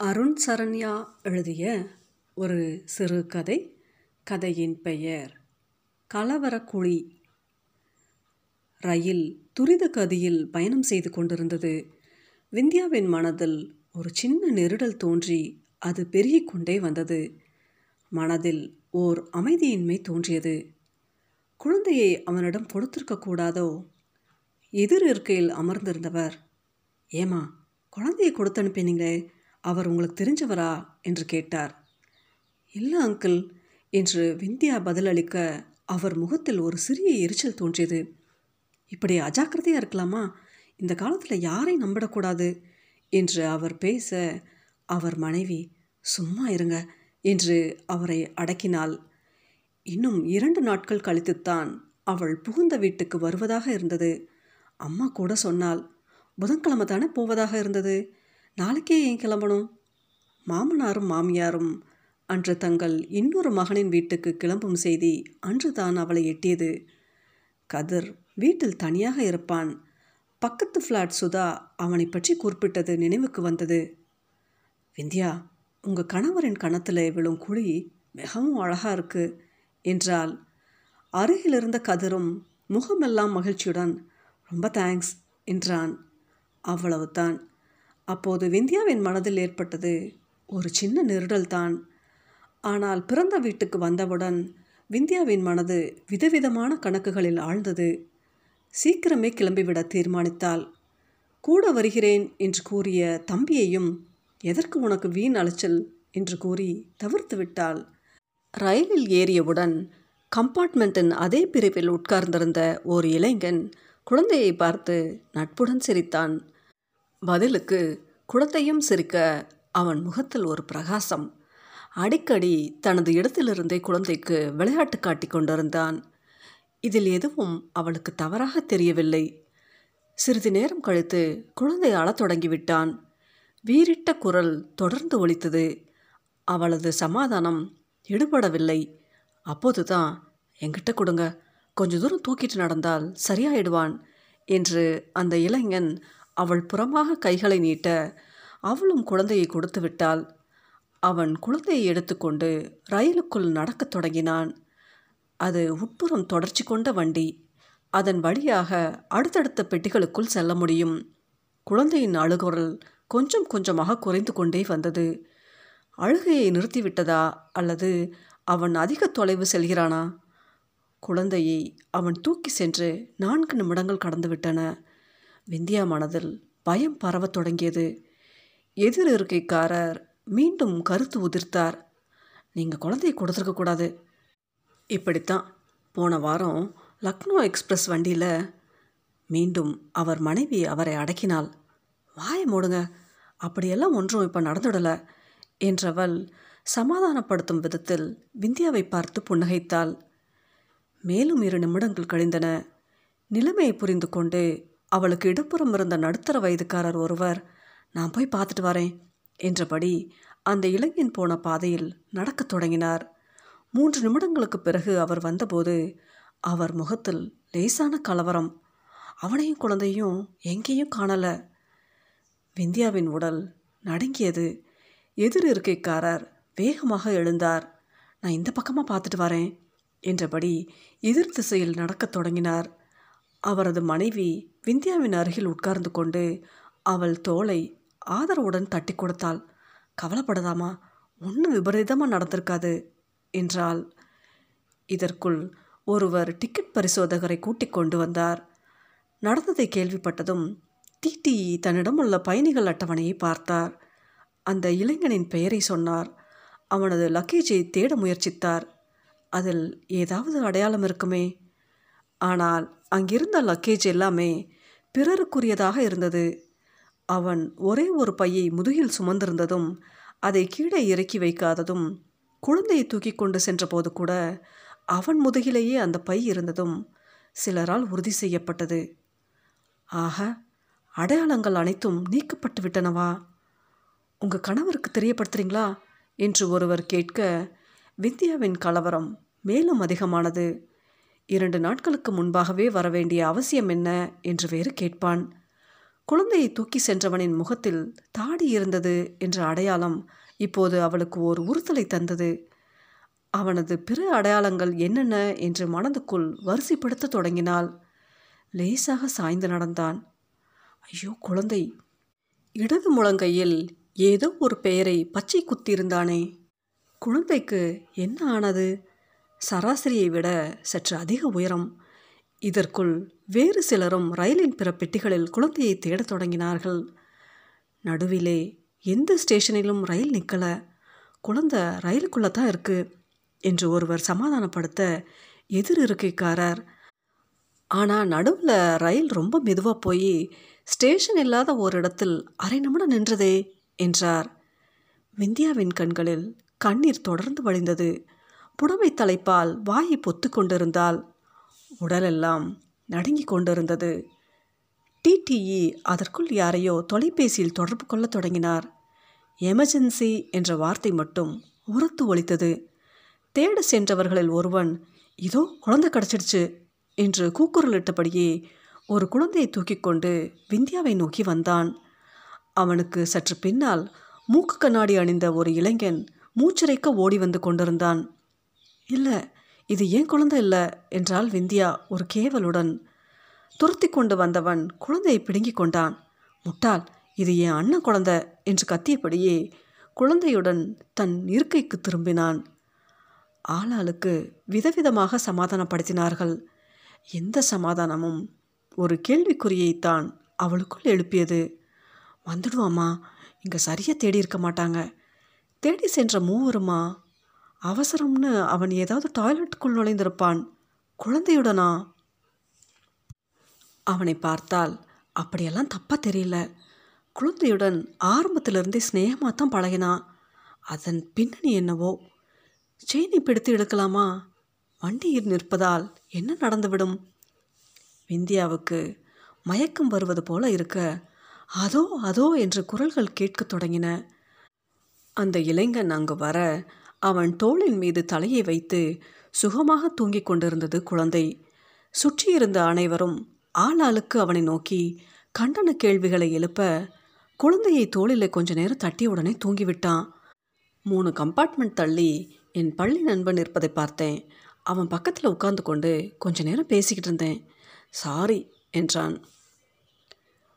அருண் சரண்யா எழுதிய ஒரு சிறுகதை கதையின் பெயர் கலவரக்குழி. ரயில் துரித கதியில் பயணம் செய்து கொண்டிருந்தது. விந்தியாவின் மனதில் ஒரு சின்ன நெருடல் தோன்றி அது பெருகிக் கொண்டே வந்தது. மனதில் ஓர் அமைதியின்மை தோன்றியது. குழந்தையை அவனிடம் கொடுத்திருக்க கூடாதோ? எதிர் இருக்கையில் அமர்ந்திருந்தவர் ஏமா குழந்தையை கொடுத்து அனுப்பினீங்களே அவர் உங்களுக்கு தெரிஞ்சவரா? என்று கேட்டார். இல்லை அங்கிள் என்று விந்தியா பதிலளிக்க அவர் முகத்தில் ஒரு சிறிய எரிச்சல் தோன்றியது. இப்படி அஜாக்கிரதையாக இருக்கலாமா? இந்த காலத்தில் யாரை நம்பிடக்கூடாது என்று அவர் பேச அவர் மனைவி சும்மா இருங்க என்று அவரை அடக்கினாள். இன்னும் இரண்டு நாட்கள் கழித்துத்தான் அவள் புகுந்த வீட்டுக்கு வருவதாக இருந்தது. அம்மா கூட சொன்னாள் புதன்கிழமை தானே போவதாக இருந்தது? நாளைக்கே ஏன் கிளம்பணும்? மாமனாரும் மாமியாரும் அன்று தங்கள் இன்னொரு மகனின் வீட்டுக்கு கிளம்பும் செய்தி அன்று தான் அவளை எட்டியது. கதிர் வீட்டில் தனியாக இருப்பான். பக்கத்து ஃப்ளாட் சுதா அவனை பற்றி குறிப்பிட்டது நினைவுக்கு வந்தது. விந்தியா உங்கள் கணவரின் கணத்தில் விழும் குழி மிகவும் அழகாக இருக்கு என்றால் அருகிலிருந்த கதிரும் முகமெல்லாம் மகிழ்ச்சியுடன் ரொம்ப தேங்க்ஸ் என்றான். அவ்வளவுதான். அப்போது விந்தியாவின் மனதில் ஏற்பட்டது ஒரு சின்ன நிருடல்தான். ஆனால் பிறந்த வீட்டுக்கு வந்தவுடன் விந்தியாவின் மனது விதவிதமான கணக்குகளில் ஆழ்ந்தது. சீக்கிரமே கிளம்பிவிட தீர்மானித்தாள். கூட வருகிறேன் என்று கூறிய தம்பியையும் எதற்கு உனக்கு வீண் அலைச்சல்? என்று கூறி தவிர்த்து விட்டாள். ரயிலில் ஏறியவுடன் கம்பார்ட்மெண்ட்டின் அதே பிரிவில் உட்கார்ந்திருந்த ஒரு இளைஞன் குழந்தையை பார்த்து நட்புடன் சிரித்தான். பதிலுக்கு குழந்தையும் சிரிக்க அவன் முகத்தில் ஒரு பிரகாசம். அடிக்கடி தனது இடத்திலிருந்தே குழந்தைக்கு விளையாட்டு காட்டி கொண்டிருந்தான். இதில் எதுவும் அவளுக்கு தவறாக தெரியவில்லை. சிறிது நேரம் கழித்து குழந்தை அழத் தொடங்கிவிட்டான். வீரிட்ட குரல் தொடர்ந்து ஒலித்தது. அவளது சமாதானம் எடுபடவில்லை. அப்போதுதான் என்கிட்ட கொடுங்க. கொஞ்ச தூரம் தூக்கிட்டு நடந்தால் சரியாயிடுவான் என்று அந்த இளைஞன் அவள் புறமாக கைகளை நீட்ட அவளும் குழந்தையை கொடுத்து விட்டாள். அவன் குழந்தையை எடுத்துக்கொண்டு ரயிலுக்குள் நடக்கத் தொடங்கினான். அது உட்புறம் தொடர்ச்சி கொண்ட வண்டி. அதன் வழியாக அடுத்தடுத்த பெட்டிகளுக்குள் செல்ல முடியும். குழந்தையின் அழுகுரல் கொஞ்சம் கொஞ்சமாக குறைந்து கொண்டே வந்தது. அழுகையை நிறுத்திவிட்டதா அல்லது அவன் அதிக தொலைவு செல்கிறானா? குழந்தையை அவன் தூக்கி சென்று நான்கு நிமிடங்கள் கடந்துவிட்டன விந்தியா மனதில் பயம் பரவத் தொடங்கியது. எதிர் இருக்கைக்காரர் மீண்டும் கருத்து உதிர்த்தார். நீங்கள் குழந்தையை கொடுத்துருக்கக்கூடாது இப்படித்தான். போன வாரம் லக்னோ எக்ஸ்பிரஸ் வண்டியில் மீண்டும் அவர் மனைவி அவரை அடக்கினாள். வாயை மூடுங்க. அப்படியெல்லாம் ஒன்றும் இப்போ நடந்துடலை. என்றவள் சமாதானப்படுத்தும் விதத்தில் விந்தியாவை பார்த்து புன்னகைத்தாள். மேலும் இரு நிமிடங்கள் கழிந்தன. நிலைமையை புரிந்து கொண்டு அவளுக்கு இடப்புறம் இருந்த நடுத்தர வயதுக்காரர் ஒருவர் நான் போய் பார்த்துட்டு வரேன் என்றபடி அந்த இளைஞன் போன பாதையில் நடக்கத் தொடங்கினார். மூன்று நிமிடங்களுக்கு பிறகு அவர் வந்தபோது அவர் முகத்தில் லேசான கலவரம். அவனையும் குழந்தையும் எங்கேயும் காணலை. விந்தியாவின் உடல் நடுங்கியது. எதிர் இருக்கைக்காரர் வேகமாக எழுந்தார். நான் இந்த பக்கமாக பார்த்துட்டு வரேன் என்றபடி எதிர் திசையில் நடக்கத் தொடங்கினார். அவரது மனைவி விந்தியாவின் அருகில் உட்கார்ந்து கொண்டு அவள் தோலை ஆதரவுடன் தட்டி கொடுத்தாள். கவலைப்படாதாமா ஒன்றும் விபரீதமாக நடந்திருக்காது என்றாள். இதற்குள் ஒருவர் டிக்கெட் பரிசோதகரை கூட்டிக் கொண்டு வந்தார். நடந்ததை கேள்விப்பட்டதும் டிடிஇ தன்னிடம் உள்ள பயணிகள் அட்டவணையை பார்த்தார். அந்த இளைஞனின் பெயரை சொன்னார். அவனது லக்கேஜை தேட முயற்சித்தார். அதில் ஏதாவது அடையாளம் இருக்குமே? ஆனால் அங்கிருந்த லக்கேஜ் எல்லாமே பிறருக்குரியதாக இருந்தது. அவன் ஒரே ஒரு பையை முதுகில் சுமந்திருந்ததும் அதை கீழே இறக்கி வைக்காததும் குழந்தையை தூக்கி கொண்டு சென்றபோது கூட அவன் முதுகிலேயே அந்த பை இருந்ததும் சிலரால் உறுதி செய்யப்பட்டது. ஆக அடையாளங்கள் அனைத்தும் நீக்கப்பட்டு விட்டனவா? உங்கள் கணவருக்கு தெரியப்படுத்துறீங்களா? என்று ஒருவர் கேட்க விந்தியாவின் கலவரம் மேலும் அதிகமானது. இரண்டு நாட்களுக்கு முன்பாகவே வரவேண்டிய அவசியம் என்ன? என்று வேறு கேட்பான். குழந்தையை தூக்கி சென்றவனின் முகத்தில் தாடி இருந்தது என்ற அடையாளம் இப்போது அவளுக்கு ஒரு உறுத்தலை தந்தது. அவனது பிற அடையாளங்கள் என்னென்ன? என்று மனதுக்குள் வரிசைப்படுத்த தொடங்கினாள். லேசாக சாய்ந்து நடந்தான். ஐயோ குழந்தை! இடது முழங்கையில் ஏதோ ஒரு பெயரை பச்சை குத்தியிருந்தானே. குழந்தைக்கு என்ன ஆனது? சராசரியை விட சற்று அதிக உயரம். இதற்குள் வேறு சிலரும் ரயிலின் பிற பெட்டிகளில் குழந்தையை தேடத் தொடங்கினார்கள். நடுவிலே எந்த ஸ்டேஷனிலும் ரயில் நிற்கல குழந்தை ரயிலுக்குள்ளே தான் இருக்குது என்று ஒருவர் சமாதானப்படுத்த எதிர் இருக்கைக்காரர். ஆனால் நடுவில் ரயில் ரொம்ப மெதுவாக போய் ஸ்டேஷன் இல்லாத ஒரு இடத்தில் அரை நிமிடம் நின்றதே என்றார். விந்தியாவின் கண்களில் கண்ணீர் தொடர்ந்து வழிந்தது. புடவை தலைப்பால் வாயை பொத்து கொண்டிருந்தால் உடலெல்லாம் நடுங்கிக் கொண்டிருந்தது. டிடிஇ அதற்குள் யாரையோ தொலைபேசியில் தொடர்பு கொள்ளத் தொடங்கினார். எமர்ஜென்சி என்ற வார்த்தை மட்டும் உரத்து ஒழித்தது தேட சென்றவர்களில் ஒருவன் இதோ குழந்தை கிடச்சிடுச்சு என்று கூக்குரலிட்டபடியே ஒரு குழந்தையை தூக்கி கொண்டு விந்தியாவை நோக்கி வந்தான். அவனுக்கு சற்று பின்னால் மூக்கு கண்ணாடி அணிந்த ஒரு இளைஞன் மூச்சிறைக்க ஓடி வந்து கொண்டிருந்தான். இல்லை இது ஏன் குழந்தை இல்லை? என்றால் விந்தியா ஒரு கேவலுடன். துரத்தி கொண்டு வந்தவன் குழந்தையை பிடுங்கிக் கொண்டான். முட்டாள் இது என் அண்ணன் குழந்தை என்று கத்தியபடியே குழந்தையுடன் தன் இருக்கைக்கு திரும்பினான். ஆளாளுக்கு விதவிதமாக சமாதானப்படுத்தினார்கள். எந்த சமாதானமும்? ஒரு கேள்விக்குறியைத்தான் அவளுக்குள் எழுப்பியது. வந்துடுவாம்மா இங்கே சரியாக தேடி இருக்க மாட்டாங்க. தேடி சென்ற மூவருமா அவசரம்னு அவன் ஏதாவது டாய்லெட்டுக்குள் நுழைந்திருப்பான். குழந்தையுடனா? அவனை பார்த்தால் அப்படியெல்லாம் தப்பாக தெரியல. குழந்தையுடன் ஆரம்பத்திலிருந்தே ஸ்னேகமாக தான் பழகினான் அதன் பின்னணி என்னவோ? செயினை பிடித்து எடுக்கலாமா வண்டியில் நிற்பதால் என்ன நடந்துவிடும்? விந்தியாவுக்கு மயக்கம் வருவது போல இருக்க. அதோ அதோ என்று குரல்கள் கேட்கத் தொடங்கின. அந்த இளைஞன் அங்கு வர அவன் தோளின் மீது தலையை வைத்து சுகமாக தூங்கிக் கொண்டிருந்தது குழந்தை. சுற்றியிருந்த அனைவரும் ஆளாளுக்கு அவனை நோக்கி கண்டன கேள்விகளை எழுப்ப குழந்தையை தோளில் கொஞ்ச நேரம் தட்டிய உடனே தூங்கிவிட்டான். மூணு கம்பார்ட்மெண்ட் தள்ளி என் பள்ளி நண்பன் இருப்பதை பார்த்தேன். அவன் பக்கத்தில் உட்கார்ந்து கொண்டு கொஞ்ச நேரம் பேசிக்கிட்டு இருந்தேன். சாரி என்றான்.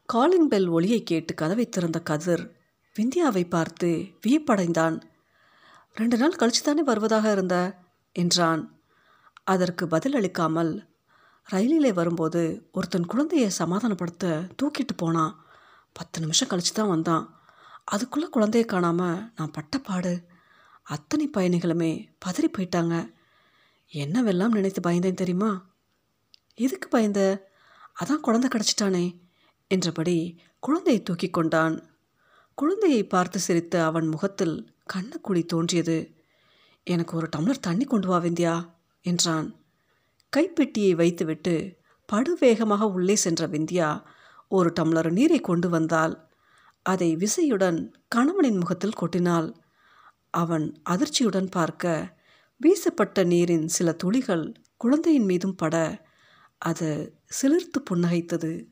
காலிங் பெல் ஒளியை கேட்டு கதவை திறந்த கதிர் விந்தியாவை பார்த்து வியப்படைந்தான். ரெண்டு நாள் கழிச்சு தானே வருவதாக இருந்த? என்றான். அதற்கு பதில் அளிக்காமல் ரயிலிலே வரும்போது ஒருத்தன் குழந்தையை சமாதானப்படுத்த தூக்கிட்டு போனான் பத்து நிமிஷம் கழிச்சு தான் வந்தான். அதுக்குள்ளே குழந்தைய காணாமல் நான் பட்டப்பாடு அத்தனை பயணிகளுமே பதறி போயிட்டாங்க. என்னவெல்லாம் நினைத்து பயந்தேன் தெரியுமா? எதுக்கு பயந்த? அதான் குழந்தை கிடச்சிட்டானே. என்றபடி குழந்தையை தூக்கி கொண்டான் குழந்தையை பார்த்து சிரித்த அவன் முகத்தில் கண்ணக்குழி தோன்றியது. எனக்கு ஒரு டம்ளர் தண்ணி கொண்டு வா விந்தியா என்றான். கைப்பெட்டியை வைத்துவிட்டு படுவேகமாக உள்ளே சென்ற விந்தியா ஒரு டம்ளர் நீரை கொண்டு வந்தால் அதை விசையுடன் கணவனின் முகத்தில் கொட்டினாள். அவன் அதிர்ச்சியுடன் பார்க்க வீசப்பட்ட நீரின் சில துளிகள் குழந்தையின் மீதும் பட அது சிலிர்த்து புன்னகைத்தது.